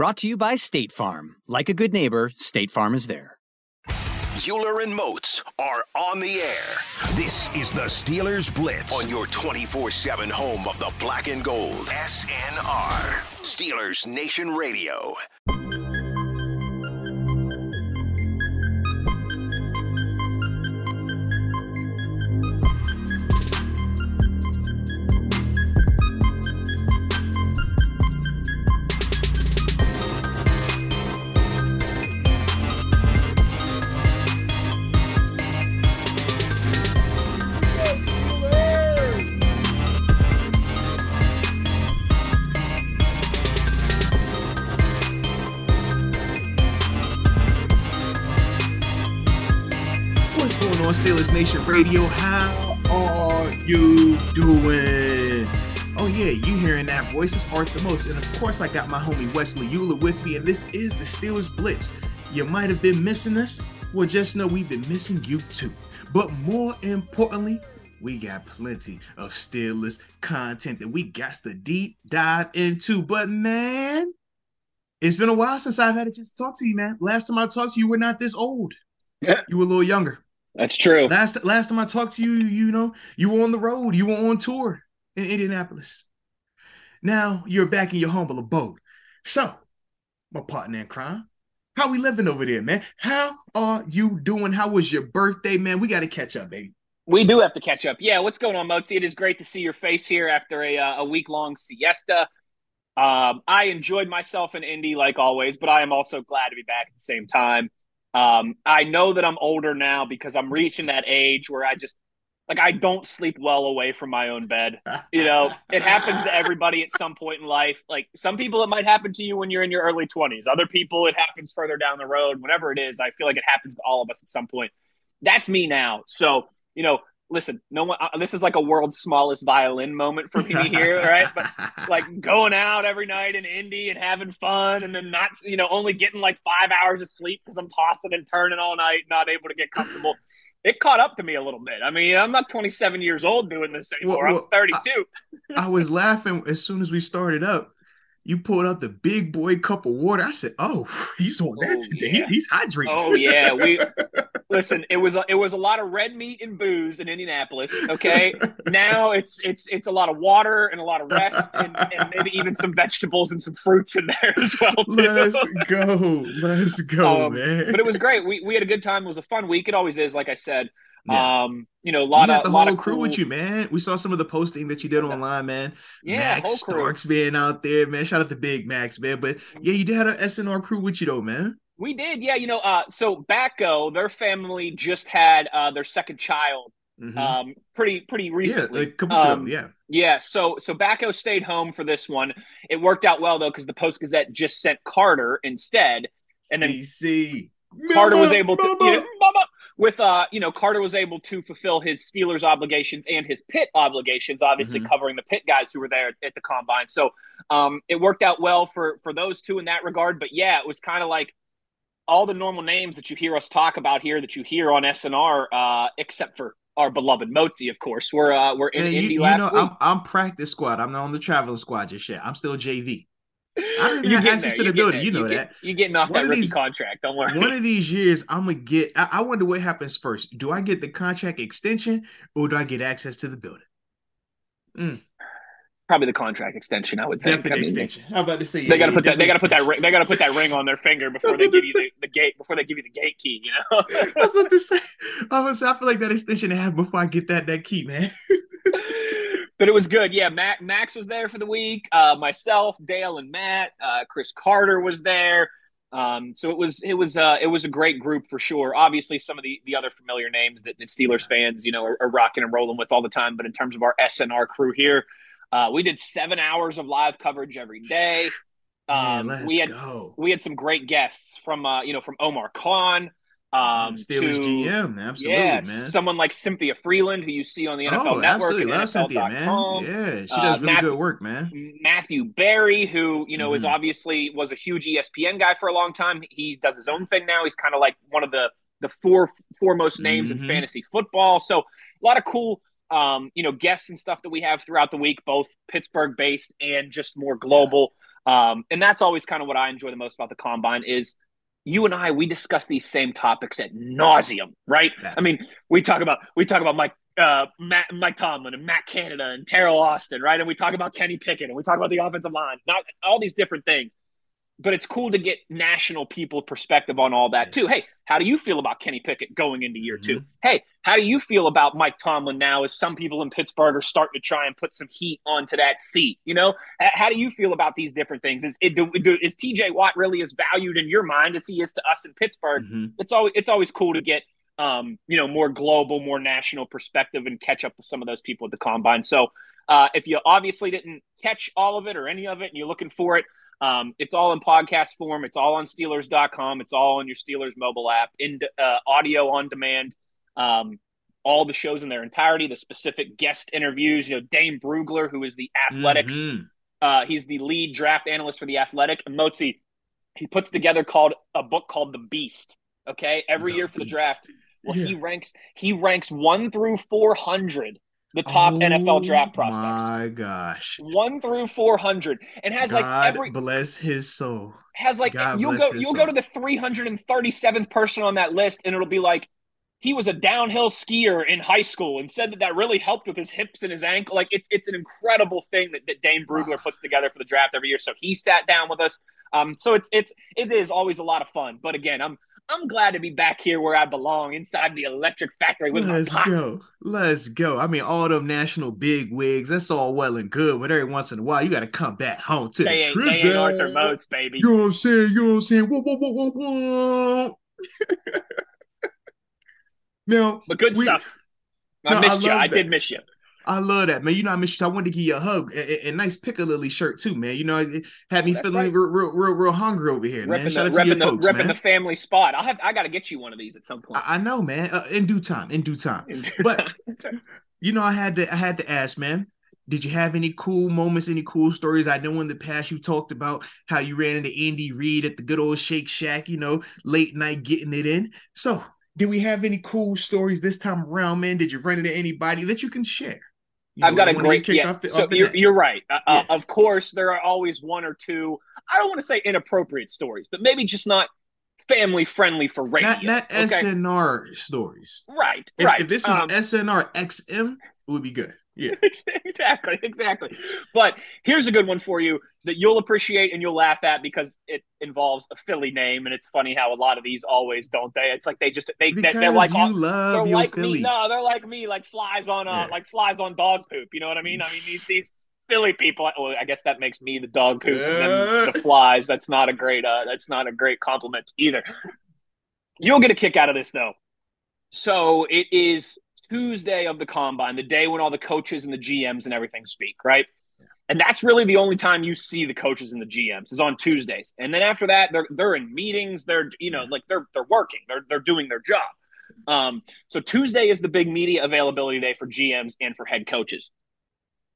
Brought to you by State Farm. Like a good neighbor, State Farm is there. Euler and Moats are on the air. This is the Steelers Blitz on your 24 7 home of the black and gold. SNR. Steelers Nation Radio. Nation Radio. How are you doing? Oh yeah, you hearing that voice is the Moats, and of course I got my homie Wesley Euler with me, and this is the Steelers Blitz. You might have been missing us. Well, just know we've been missing you too. But more importantly, we got plenty of Steelers content that we got to deep dive into. But man, it's been a while since I've had a chance to talk to you, man. Last time I talked to you, you were not this old. Yeah. You were a little younger. That's true. Last last time I talked to you, you know, you were on the road, you were on tour in Indianapolis. Now you're back in your humble abode. So, my partner in crime, how we living over there, man? How are you doing? How was your birthday, man? We got to catch up, baby. We do have to catch up. Yeah, what's going on, Moti? It is great to see your face here after a uh, a week long siesta. Um, I enjoyed myself in Indy like always, but I am also glad to be back at the same time. Um, I know that I'm older now because I'm reaching that age where I just like I don't sleep well away from my own bed. You know, it happens to everybody at some point in life. Like some people, it might happen to you when you're in your early 20s. Other people, it happens further down the road. Whatever it is, I feel like it happens to all of us at some point. That's me now. So, you know, listen, no one. Uh, this is like a world's smallest violin moment for me here, right? But like going out every night in Indy and having fun, and then not, you know, only getting like five hours of sleep because I'm tossing and turning all night, not able to get comfortable. It caught up to me a little bit. I mean, I'm not 27 years old doing this anymore. Well, well, I'm 32. I, I was laughing as soon as we started up you pulled out the big boy cup of water. I said, "Oh, he's on that oh, today. Yeah. He's hydrating." Oh yeah, we listen. It was a, it was a lot of red meat and booze in Indianapolis. Okay, now it's it's it's a lot of water and a lot of rest and, and maybe even some vegetables and some fruits in there as well. Too. Let's go, let's go, um, man. But it was great. We we had a good time. It was a fun week. It always is. Like I said. Yeah. Um, you know, a lot you of the lot whole of crew cool... with you, man. We saw some of the posting that you did online, man. Yeah, Max Starks being out there, man. Shout out to Big Max, man. But yeah, you did have an SNR crew with you though, man. We did, yeah. You know, uh, so Batko, their family just had uh, their second child, mm-hmm. um, pretty pretty recently. Yeah, a couple um, yeah. Yeah, so so Batko stayed home for this one. It worked out well though because the Post Gazette just sent Carter instead, and then CC. Carter was able to. You know, mama, with uh, you know, Carter was able to fulfill his Steelers obligations and his pit obligations, obviously mm-hmm. covering the pit guys who were there at the combine. So um, it worked out well for for those two in that regard. But yeah, it was kind of like all the normal names that you hear us talk about here that you hear on SNR, uh, except for our beloved Motzi, of course. We're uh, we're in Indy you, last know, week. I'm, I'm practice squad. I'm not on the traveling squad just yet. I'm still JV. I don't even have access there. to the building. You know you that. you're getting off one that rookie these, contract. Don't worry. One of these years, I'm gonna get. I, I, wonder what happens first. Do I get the contract extension or do I get access to the building? Mm. Probably the contract extension, I would think. Definite I mean, extension. How about to say? They got to put that. They got to definite put that. Ring, they got to put that ring on their finger before they give you the, the gate. Before they give you the gate key, you know. That's what to say. I was. I feel like that extension to have before I get that that key, man. but it was good. Yeah, Mac, Max was there for the week. Uh, myself, Dale, and Matt. Uh, Chris Carter was there. Um, so it was it was uh, it was a great group for sure. Obviously, some of the the other familiar names that the Steelers fans you know are, are rocking and rolling with all the time. But in terms of our SNR crew here, uh, we did seven hours of live coverage every day. Man, Um, let's we had go. we had some great guests from uh, you know from Omar Khan. Um, Steelers to, GM, absolutely, yeah, man. someone like Cynthia Frelund, who you see on the NFL oh, Network absolutely, and love Cynthia, man. Yeah, she Uh, does really Matthew- good work, man. Matthew Berry, who you know is Mhm. obviously was a huge ESPN guy for a long time. He does his own thing now. He's kind of like one of the the four foremost names Mhm. in fantasy football. So a lot of cool, um, you know, guests and stuff that we have throughout the week, both Pittsburgh based and just more global. Um, and that's always kind of what I enjoy the most about the combine is you and I we discuss these same topics at nauseum, right? I mean, we talk about we talk about Mike uh, Matt, Mike Tomlin and Matt Canada and Teryl Austin, right? And we talk about Kenny Pickett and we talk about the offensive line, not all these different things. But it's cool to get national people perspective on all that too. Hey, how do you feel about Kenny Pickett going into year two? Hey, how do you feel about Mike Tomlin now? As some people in Pittsburgh are starting to try and put some heat onto that seat, you know, how do you feel about these different things? Is it, do, do, is T.J. Watt really as valued in your mind as he is to us in Pittsburgh? Mhm. it's always it's always cool to get um, you know more global, more national perspective and catch up with some of those people at the combine. So uh, if you obviously didn't catch all of it or any of it, and you're looking for it, um, it's all in podcast form. It's all on Steelers.com. It's all on your Steelers mobile app, in uh, audio on demand. Um, all the shows in their entirety, the specific guest interviews. You know, Dane Brugler, who is the athletics Mhm. uh, he's the lead draft analyst for the Athletic. And Motzi, he puts together called a book called The Beast. Okay, every The year for the draft. Well, Yeah. he ranks he ranks one through four hundred the top NFL draft Oh prospects. My gosh. One through four hundred, and has God like every bless his soul. has like God you'll go you'll soul. go to the three hundred and thirty seventh person on that list, and it'll be like he was a downhill skier in high school and said that that really helped with his hips and his ankle. Like it's it's an incredible thing that, that Dane Brugler Wow. puts together for the draft every year. So he sat down with us. Um, so it's it's it is always a lot of fun. But again, I'm I'm glad to be back here where I belong, inside the electric factory with Let's my pot. go. Let's go. I mean, all them national big wigs, that's all well and good, but every once in a while, you got to come back home to They the ain't, they ain't Arthur. Moats, baby. You know what I'm saying? You know what I'm saying? Whoa, whoa, whoa, whoa, whoa. now, But good we- stuff. I No, I missed you. I that. did miss you. I love that, man. You know, I miss you. I wanted to give you a hug. and, a- a nice Piccadilly shirt, too, man. You know, it had me That's feeling right. real, real, real, real hungry over here, man. Shout the, out to your the, folks, repping man. the family spot. I'll have I got to get you one of these at some point. I, I know, man. Uh, in due time, in due time. But- You know, I had to, I had to ask, man. Did you have any cool moments, any cool stories? I know in the past you talked about how you ran into Andy Reid at the good old Shake Shack, you know, late night getting it in. So, did we have any cool stories this time around, man? Did you run into anybody that you can share? You I've know, got a great yeah. the- so you're, you're right. Uh, uh, Yeah. of course, there are always one or two. I don't want to say inappropriate stories, but maybe just not family friendly for radio. not not okay? SNR stories. right, If, right. if this was Um, SNR XM, it would be good. Yeah. exactly, exactly. But here's a good one for you that you'll appreciate and you'll laugh at because it involves a Philly name, and it's funny how a lot of these always don't they? It's like they just they Because they're like you all- love they're like Philly. me. No, they're like me, like flies on uh, Yeah. like flies on dog poop. You know what I mean? I mean these these Philly people. Well, I guess that makes me the dog poop, and then the flies. That's not a great. Uh, that's not a great compliment either. You'll get a kick out of this though. So it is Tuesday of the combine, the day when all the coaches and the GMs and everything speak, right? And that's really the only time you see the coaches and the GMs is on Tuesdays. And then after that, they're they're in meetings. They're you know like they're they're working. They're they're doing their job. Um, so Tuesday is the big media availability day for GMs and for head coaches.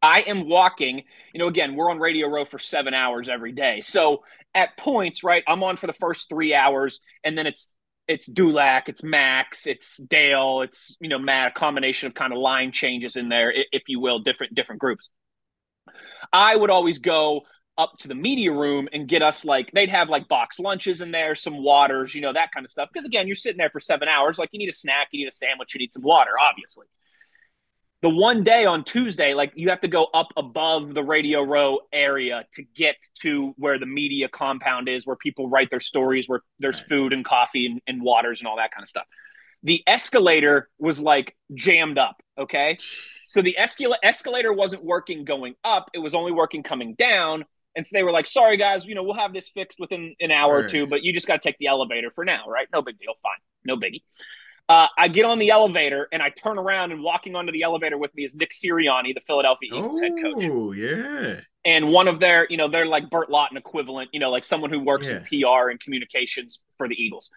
I am walking. You know, again, we're on Radio Row for seven hours every day. So at points, right, I'm on for the first three hours, and then it's it's Dulac, it's Max, it's Dale, it's you know Matt, a combination of kind of line changes in there, if you will, different different groups. I would always go up to the media room and get us like they'd have like box lunches in there, some waters, you know, that kind of stuff. Because again, you're sitting there for seven hours, like you need a snack, you need a sandwich, you need some water, obviously. The one day on Tuesday, like you have to go up above the Radio Row area to get to where the media compound is, where people write their stories, where there's Right. food and coffee and, and waters and all that kind of stuff. The escalator was like jammed up. Okay. So the escal- escalator wasn't working going up, it was only working coming down. And so they were like, sorry, guys, you know, we'll have this fixed within an hour or two, but you just got to take the elevator for now, right? No big deal. Fine. No biggie. Uh, I get on the elevator and I turn around and walking onto the elevator with me is Nick Sirianni, the Philadelphia Eagles head coach. Oh, yeah. And one of their, you know, they're like Burt Lauten equivalent, you know, like someone who works in PR and communications for the Eagles.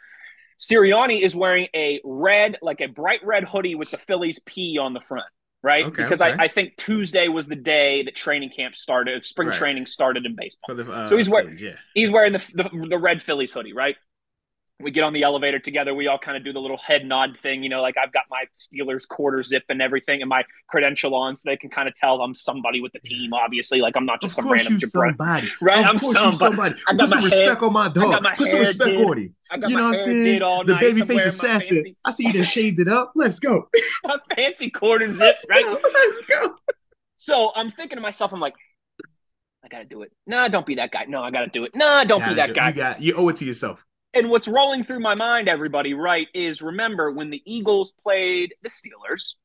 Sirianni is wearing a red, like a bright red hoodie with the Phillies P on the front, right? Okay, because okay. I, I think Tuesday was the day that training camp started, spring Right. training started in baseball. The, uh, so he's wearing Phillies, yeah. he's wearing the, the the red Phillies hoodie, right? We get on the elevator together. We all kind of do the little head nod thing, you know, like I've got my Steelers quarter zip and everything, and my credential on, so they can kind of tell I'm somebody with the team. Obviously, like I'm not Of just some random you jabron. somebody. Right, Of I'm course somebody. somebody. I got Put some my respect hair- on my I got dog. my Put some respect did. on him. I got You know my what I'm saying? The nice. baby face assassin. fancy- I see you done shaved it up. Let's go. my fancy quarter zip, Let's right? go. Let's go. So I'm thinking to myself, I'm like, I gotta do it. Nah, don't be that guy. No, I gotta do it. Nah, don't be that guy. You got you owe it to yourself. And what's rolling through my mind, everybody, right, is remember when the Eagles played the Steelers,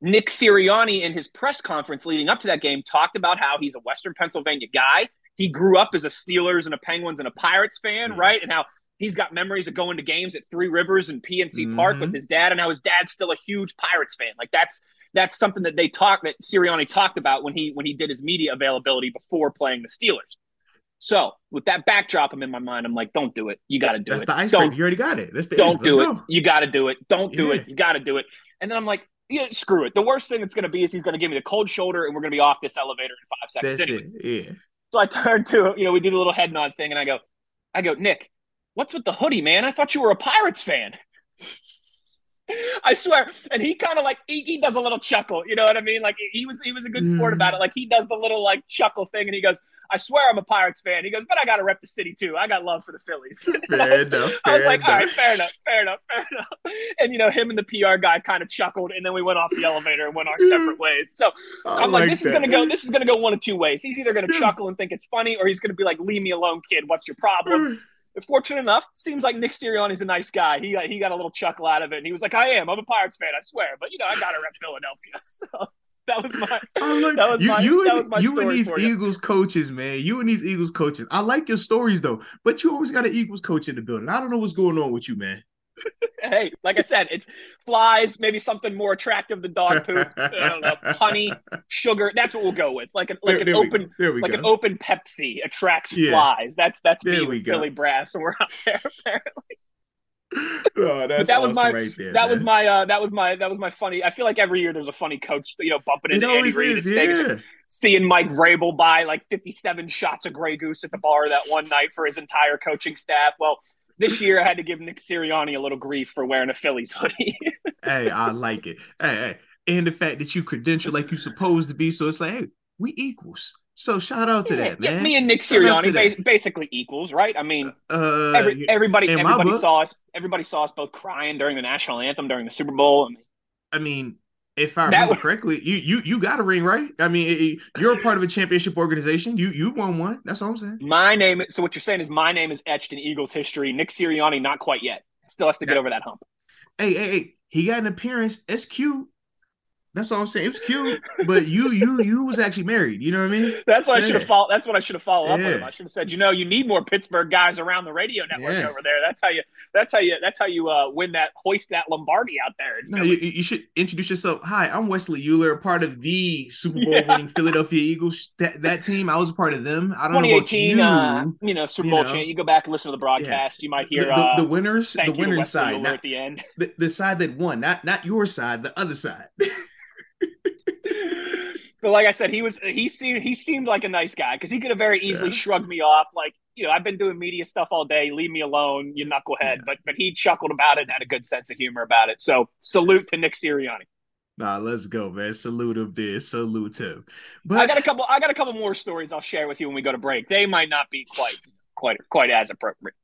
Nick Sirianni in his press conference leading up to that game talked about how he's a Western Pennsylvania guy. He grew up as a Steelers and a Penguins and a Pirates fan, Yeah. right? And how he's got memories of going to games at Three Rivers and PNC Park Mhm. with his dad, and how his dad's still a huge Pirates fan. Like that's that's something that they talked that Sirianni talked about when he when he did his media availability before playing the Steelers. So with that backdrop, I'm in my mind. I'm like, don't do it. You got to do That's it. That's the icebreaker. You already got it. That's the don't end. do it. Go. You got to do it. Don't do Yeah. it. You got to do it. And then I'm like, yeah, screw it. The worst thing that's going to be is he's going to give me the cold shoulder, and we're going to be off this elevator in five seconds. That's anyway. it. Yeah. So I turned to you know we did a little head nod thing, and I go, I go, Nick, what's with the hoodie, man? I thought you were a Pirates fan. I swear, and he kind of like he, he does a little chuckle, you know what I mean? Like he was he was a good sport Mm. about it. Like he does the little like chuckle thing, and he goes, "I swear I'm a Pirates fan." He goes, "But I got to rep the city too. I got love for the Phillies." I Fair was- enough. I was like, all right, fair enough, fair enough, fair enough. And you know, him and the PR guy kind of chuckled, and then we went off the elevator and went our separate ways. So I I'm like, this is gonna go, this is gonna go one of two ways. He's either gonna chuckle and think it's funny, or he's gonna be like, "Leave me alone, kid. What's your problem?" Fortunate enough, seems like Nick Sirianni's a nice guy. He got he got a little chuckle out of it, and he was like, "I am. I'm a Pirates fan. I swear, but you know, I got to rep Philadelphia." So that was my like that was you, my you, that and, was my you and these for you. Eagles coaches, man. You and these Eagles coaches. I like your stories though, but you always got an Eagles coach in the building. I don't know what's going on with you, man. Hey, like I said, it's flies, maybe something more attractive than dog poop. I don't know, honey, sugar. That's what we'll go with. Like an like There- an there open. We like go. an open Pepsi attracts Yeah. flies. That's that's There me we with go. Philly brass, and we're out there. apparently. oh, that's that was awesome my- right there. that was my uh, that was my that was my funny. I feel like every year there's a funny coach, you know, bumping into Andy Reid at is, stage, yeah. seeing Mike Vrabel buy like 57 shots of Grey Goose at the bar that one night for his entire coaching staff. Well, this year I had to give Nick Sirianni a little grief for wearing a Phillies hoodie. hey, I like it. Hey, hey, and the fact that you credential like you supposed to be, so it's like, hey, we equals. So shout out to Yeah, that, yeah, man. me and Nick Shout Sirianni basically equals, right? I mean, uh, every, everybody everybody book- saw us. Everybody saw us both crying during the national anthem during the Super Bowl. I mean, I mean, if I remember was- correctly, you you you got a ring, right? I mean, it- it- you're a part of a championship organization. You you won one. That's all I'm saying. my name. So what you're saying is my name is etched in Eagles history. Nick Sirianni, not quite yet. Still has to get Yeah. over that hump. Hey, hey, hey, he got an appearance. Cute. That's all I'm saying. It was cute, but you you you was actually married. You know what I mean? That's what I should have followed. That's what I should have followed up with. him. I should have said, you know, you need more Pittsburgh guys around the radio network Yeah. over there. That's how you. That's how you. That's how you uh, win that, hoist that Lombardi out there. No, you, you should introduce yourself. Hi, I'm Wesley Euler, part of the Super Bowl Yeah. winning Philadelphia Eagles. That that team, I was a part of them. I don't know about 2018, you. uh, you know, Super you Bowl know. champ. You go back and listen to the broadcast. You might hear the, uh, the winners, the you winning side, not at the end. the, the side that won, not not your side, the other side. but like I said, he was he seemed he seemed like a nice guy because he could have very easily Yeah. shrugged me off, like you know I've been doing media stuff all day, leave me alone, you knucklehead. Yeah. But but he chuckled about it and had a good sense of humor about it. So salute to Nick Sirianni. Nah, let's go, man. Salute him this, salute him. But I got a couple I got a couple more stories I'll share with you when we go to break. They might not be quite quite quite as appropriate.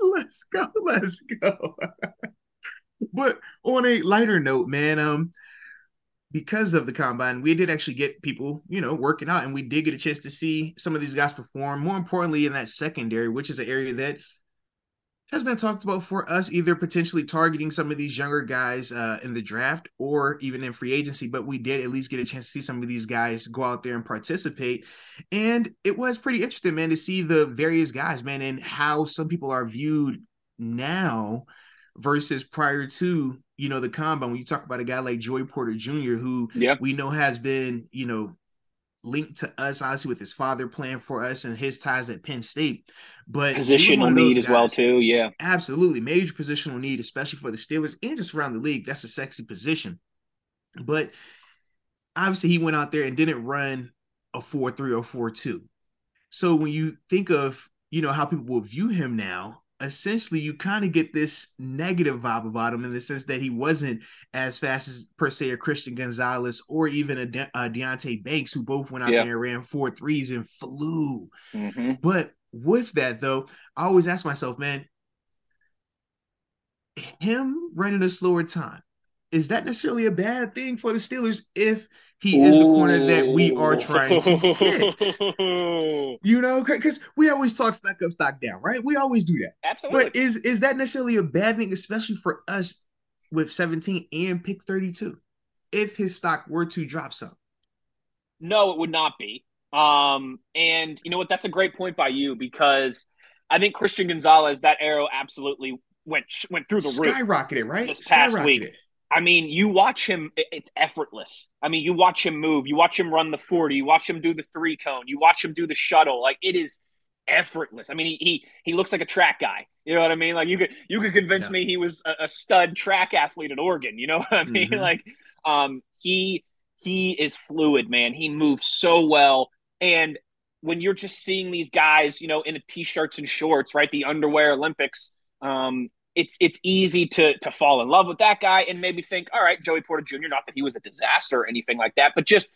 let's go, let's go. but on a lighter note, man, um, because of the combine, we did actually get people, you know, working out, and we did get a chance to see some of these guys perform. More importantly, in that secondary, which is an area that has been talked about for us, either potentially targeting some of these younger guys uh, in the draft or even in free agency. But we did at least get a chance to see some of these guys go out there and participate. And it was pretty interesting, man, to see the various guys, man, and how some people are viewed now versus prior to you know the combine. When you talk about a guy like Joey Porter Jr., who Yep. we know has been you know linked to us, obviously with his father playing for us and his ties at Penn State, but he was one Positional need as well too. Yeah. Absolutely, major positional need, especially for the Steelers and just around the league. That's a sexy position. But obviously, he went out there and didn't run a 4 3 or 4 2. So when you think of, you know, how people will view him now, essentially you kind of get this negative vibe about him in the sense that he wasn't as fast as per se a Christian Gonzalez or even a, De- a Deonte Banks, who both went out Yeah. there and ran four threes and flew. hmm But with that, though, I always ask myself, man, him running a slower time, is that necessarily a bad thing for the Steelers if he is the corner that we are trying to get? You know, because we always talk stock up, stock down, right? We always do that. Absolutely. But is is that necessarily a bad thing, especially for us with 17 and pick 32? If his stock were to drop some. No, it would not be. Um, and you know what? That's a great point by you because I think Christian Gonzalez, that arrow absolutely went went through the roof. Skyrocketed, right? This past week. I mean, you watch him; it's effortless. I mean, you watch him move, you watch him run the forty, you watch him do the three cone, you watch him do the shuttle. Like it is effortless. I mean, he he, he looks like a track guy. You know what I mean? Like you could you could convince Yeah. me he was a, a stud track athlete at Oregon. You know what I mean? Mhm. Like um, he he is fluid, man. He moves so well, and when you're just seeing these guys, you know, in a t-shirts and shorts, right? The underwear Olympics. Um, it's it's easy to to fall in love with that guy and maybe think, all right, Joey Porter Jr. Not that he was a disaster or anything like that, but just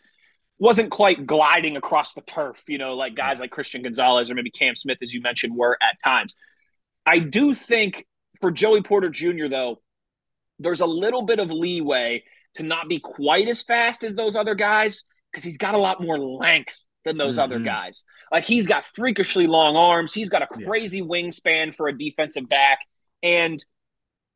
wasn't quite gliding across the turf, you know, like guys like Christian Gonzalez or maybe Cam Smith, as you mentioned, were at times. I do think for Joey Porter Jr. though, there's a little bit of leeway to not be quite as fast as those other guys because he's got a lot more length than those other Mhm. guys. Like he's got freakishly long arms. He's got a Yeah. crazy wingspan for a defensive back. And,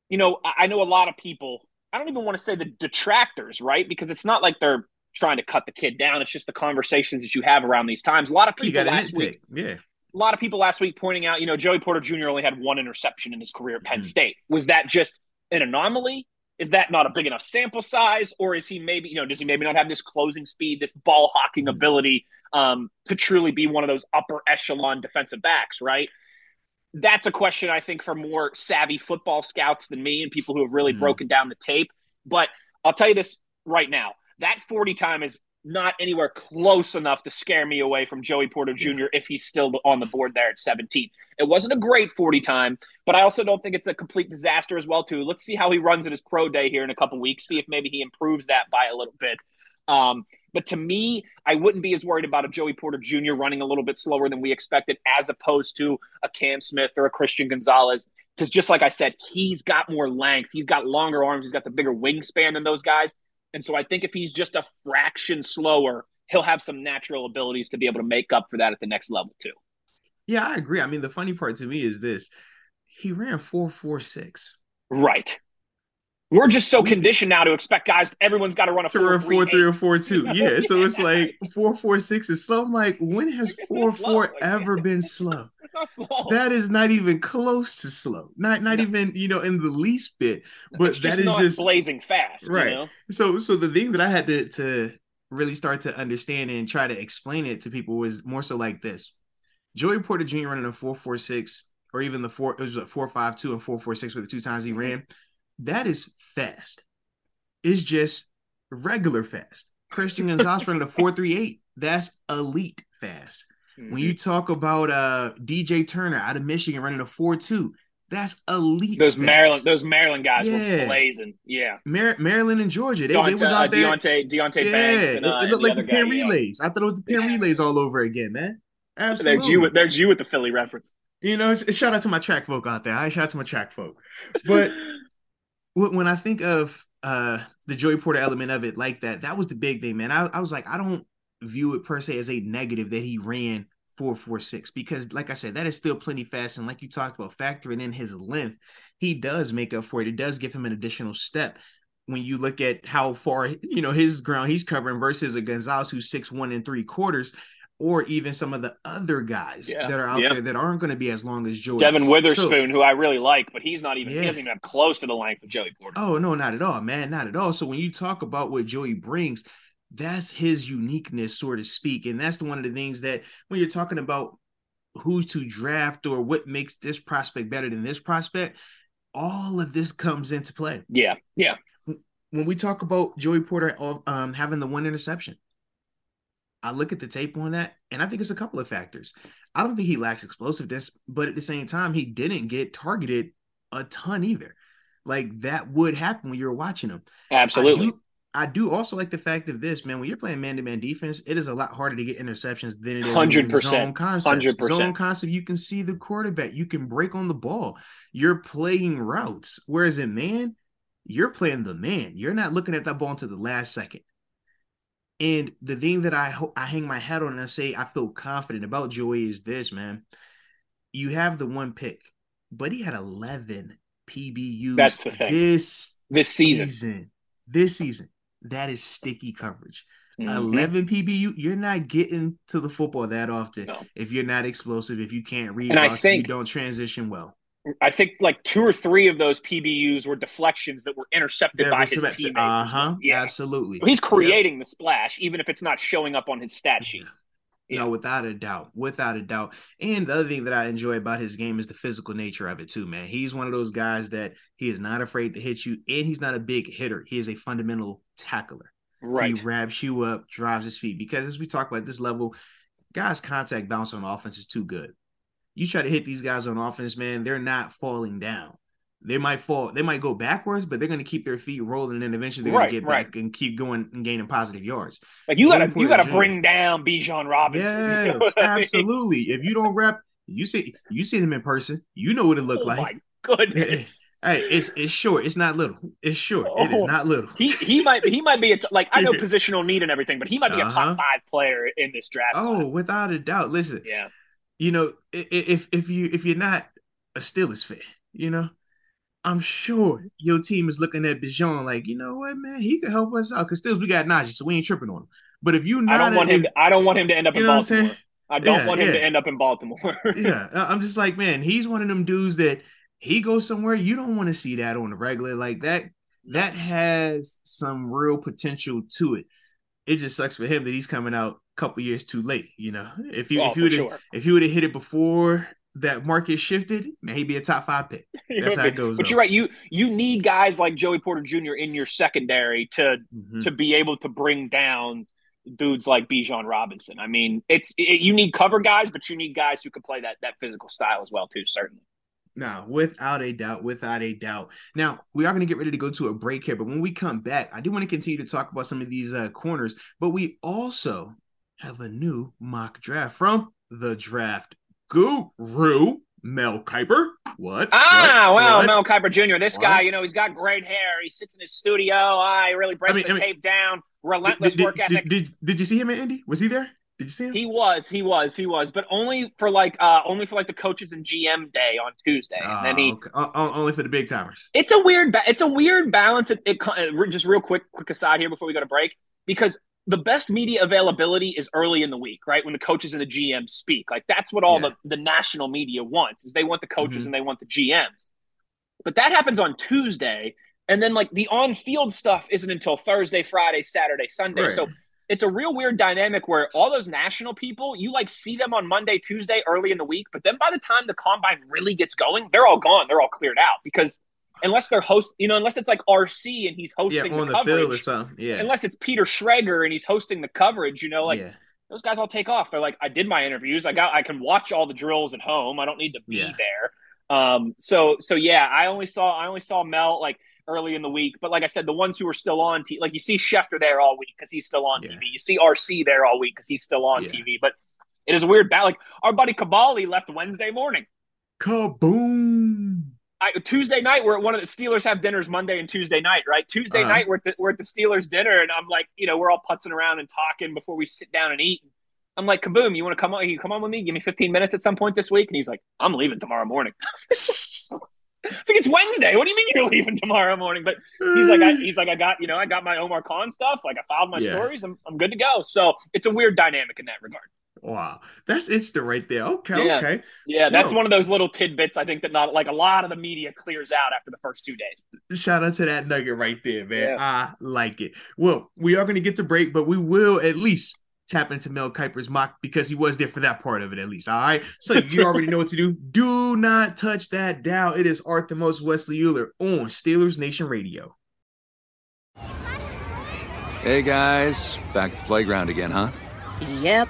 you know, I know a lot of people, I don't even want to say the detractors, right? Because it's not like they're trying to cut the kid down. It's just the conversations that you have around these times. A lot of people last week. Yeah. a lot of people last week pointing out, you know, Joey Porter Jr. only had one interception in his career at Penn Mhm. State. Was that just an anomaly? Is that not a big enough sample size, or is he maybe, you know, does he maybe not have this closing speed, this ball hawking Mhm. ability um, to truly be one of those upper echelon defensive backs? Right. That's a question I think for more savvy football scouts than me and people who have really Mhm. broken down the tape. But I'll tell you this right now: that forty time is not anywhere close enough to scare me away from Joey Porter Jr. if he's still on the board there at 17. It wasn't a great 40 time, but I also don't think it's a complete disaster as well too. Let's see how he runs at his pro day here in a couple weeks, see if maybe he improves that by a little bit. Um, but to me, I wouldn't be as worried about a Joey Porter Jr. running a little bit slower than we expected, as opposed to a Cam Smith or a Christian Gonzalez. Because just like I said, he's got more length, he's got longer arms, he's got the bigger wingspan than those guys. And so I think if he's just a fraction slower, he'll have some natural abilities to be able to make up for that at the next level too. Yeah, I agree. I mean, the funny part to me is this: he ran four four six Right. We're just so conditioned now to expect guys. Everyone's got to run a to four, three, four three or four two. Yeah, so it's like four four six is slow. I'm like, when has four four Like- ever been slow? Slow. That is not even close to slow. Not not No. even you know in the least bit. But it's that just is not just blazing fast, Right. You know? so so the thing that I had to to really start to understand and try to explain it to people was more so like this. Joey Porter Jr. running a four four six or even the four it was a four five two and four four six with the two times he Mhm. ran. That is fast. It's just regular fast. Christian Gonzalez running a four three eight. That's elite fast. When you talk about uh DJ Turner out of Michigan running a four two, that's elite. those fast. Maryland, those Maryland guys Yeah. were blazing. Yeah, Mar- Maryland and Georgia, they, they Deonte, was uh, out there. Deonte, Deonte yeah, Banks, and, it- uh, it looked the like the guy, pin yeah. relays. I thought it was the Penn Relays all over again, man. Absolutely. There's you, with, there's you with the Philly reference. you know, shout out to my track folk out there. I shout out to my track folk. But when I think of uh the Joey Porter element of it like that. That was the big thing, man. I, I was like, I don't view it per se as a negative that he ran 446 because like I said, that is still plenty fast. And like you talked about, factoring in his length, he does make up for it. It does give him an additional step when you look at how far you know his ground he's covering versus a Gonzalez who's six one and three quarters, or even some of the other guys yeah. that are out yeah. there that aren't going to be as long as Joey. Devon Witherspoon, so, who I really like, but he's not even yeah. he doesn't even have close to the length of Joey Porter. Oh no, not at all, man, not at all. So when you talk about what Joey brings, that's his uniqueness, so to speak, and that's one of the things that when you're talking about who's to draft or what makes this prospect better than this prospect, all of this comes into play. Yeah, yeah when we talk about Joey Porter um, having the one interception, I look at the tape on that, and I think it's a couple of factors. I don't think he lacks explosiveness, but at the same time, he didn't get targeted a ton either. Like that would happen when you're watching him. Absolutely. I do, I do also like the fact of this, man. When you're playing man-to-man defense, it is a lot harder to get interceptions than it is hundred percent zone concept. Hundred percent zone concept. You can see the quarterback. You can break on the ball. You're playing routes. Whereas in man, you're playing the man. You're not looking at that ball until the last second. And the thing that I ho- I hang my hat on and I say I feel confident about Joey is this, man. You have the one pick, but he had 11 PBUs That's the thing. this this season. season. This season. That is sticky coverage. Mm-hmm. 11 PBU, you're not getting to the football that often no. if you're not explosive, if you can't read, and I think, you don't transition well. I think like two or three of those PBUs were deflections that were intercepted by his teammates. Uh huh. Well. Yeah, absolutely. He's creating yeah. the splash, even if it's not showing up on his stat sheet. Yeah. No, without a doubt, without a doubt. And the other thing that I enjoy about his game is the physical nature of it too, man. He's one of those guys that he is not afraid to hit you, and he's not a big hitter. He is a fundamental tackler. Right. He wraps you up, drives his feet. Because as we talk about this level, guys' contact bounce on offense is too good you try to hit these guys on offense, man, they're not falling down. They might fall, they might go backwards, but they're going to keep their feet rolling, and eventually they're right, going to get right. back and keep going and gaining positive yards. Like you got to, you got to bring down Bijan Robinson. Yes, you know absolutely. I mean? If you don't rep, you see, you see him in person, you know what it looked oh like. My goodness. Hey, it's it's short. It's not little. It's short. Oh, it is oh, not little. He he might he might be a, like I know positional need and everything, but he might be uh-huh. a top uh-huh. five player in this draft. Oh, class. without a doubt. Listen, yeah, you know, if if you if you're not a Steelers fan, you know, I'm sure mm-hmm. your team is looking at Bijan like, you know what, man, he could help us out because still we got Najee, so we ain't tripping on him. But if you not, I don't want him. To, I don't want him to end up in Baltimore. I don't yeah, want him yeah. to end up in Baltimore. yeah, I'm just like, man, he's one of them dudes that he goes somewhere you don't want to see that on the regular like that. That has some real potential to it. It just sucks for him that he's coming out couple years too late. You know, if you oh, if you would sure. if you would have hit it before that market shifted, maybe a top five pick. That's how it goes. But though. you're right. You you need guys like Joey Porter Jr. in your secondary to mm-hmm. to be able to bring down dudes like Bijan Robinson. I mean, it's it, you need cover guys, but you need guys who can play that that physical style as well too. Certainly. No, without a doubt, without a doubt. Now, we are going to get ready to go to a break here, but when we come back, I do want to continue to talk about some of these uh, corners, but we also have a new mock draft from the draft guru, Mel Kiper. What? Ah, what? well, what? Mel Kiper Jr. This what? guy, you know, he's got great hair. He sits in his studio. I ah, really breaks I mean, the I mean, tape down. Relentless did, work ethic. Did, did, did, you see him at Indy? Was he there? Did you see him? He was, he was, he was, but only for like, uh only for like the coaches and GM day on Tuesday. And then he okay. uh, only for the big timers. It's a weird, ba- it's a weird balance. It, it just real quick, quick aside here before we go to break because the best media availability is early in the week, right? When the coaches and the GMs speak. Like that's what all yeah. the, the national media wants is they want the coaches mm-hmm. and they want the GMs. But that happens on Tuesday. And then like the on-field stuff isn't until Thursday, Friday, Saturday, Sunday. Right. So it's a real weird dynamic where all those national people, you like see them on Monday, Tuesday, early in the week, but then by the time the combine really gets going, they're all gone. They're all cleared out because unless they're host, you know, unless it's like RC and he's hosting yeah, the, the coverage, or something. Yeah. Unless it's Peter Schrager and he's hosting the coverage, you know, like yeah. those guys all take off. They're like, I did my interviews. I got, I can watch all the drills at home. I don't need to be yeah. there. Um. So, so yeah, I only saw, I only saw Mel like early in the week, but like I said, the ones who are still on TV, like you see Schefter there all week because he's still on TV. You see RC there all week because he's still on TV. But it is a weird bat. Like our buddy Kaboly left Wednesday morning. Kaboom! I, Tuesday night we're at one of the Steelers have dinners Monday and Tuesday night, right? Tuesday Uh-huh. night we're at, the, we're at the Steelers dinner, and I'm like, you know, we're all putzing around and talking before we sit down and eat. I'm like, Kaboom, you want to come on? You come on with me? Give me 15 minutes at some point this week. And he's like, I'm leaving tomorrow morning. it's like it's Wednesday. What do you mean you're leaving tomorrow morning? But he's like, I, he's like, I got you know, I got my Omar Khan stuff. Like I filed my Yeah. stories. I'm I'm good to go. So it's a weird dynamic in that regard. Wow, that's instant right there. Okay, Yeah. okay. Yeah, that's No. one of those little tidbits I think that not like a lot of the media clears out after the first two days. Shout out to that nugget right there, man. Yeah. I like it. Well, we are going to get to break, but we will at least tap into Mel Kiper's mock because he was there for that part of it, at least. All right. So you already know what to do. Do not touch that dial. It is Arthur Moats Wesley Euler on Steelers Nation Radio. Hey guys, back at the playground again, huh? Yep.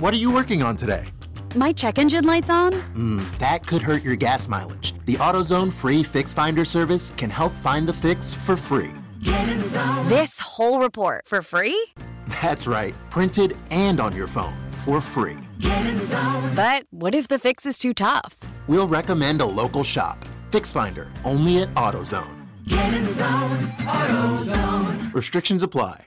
What are you working on today? My check engine light's on? Hmm, that could hurt your gas mileage. The AutoZone free Fix Finder service can help find the fix for free. This whole report for free? That's right, printed and on your phone for free. But what if the fix is too tough? We'll recommend a local shop. Fix Finder, only at AutoZone. Restrictions apply.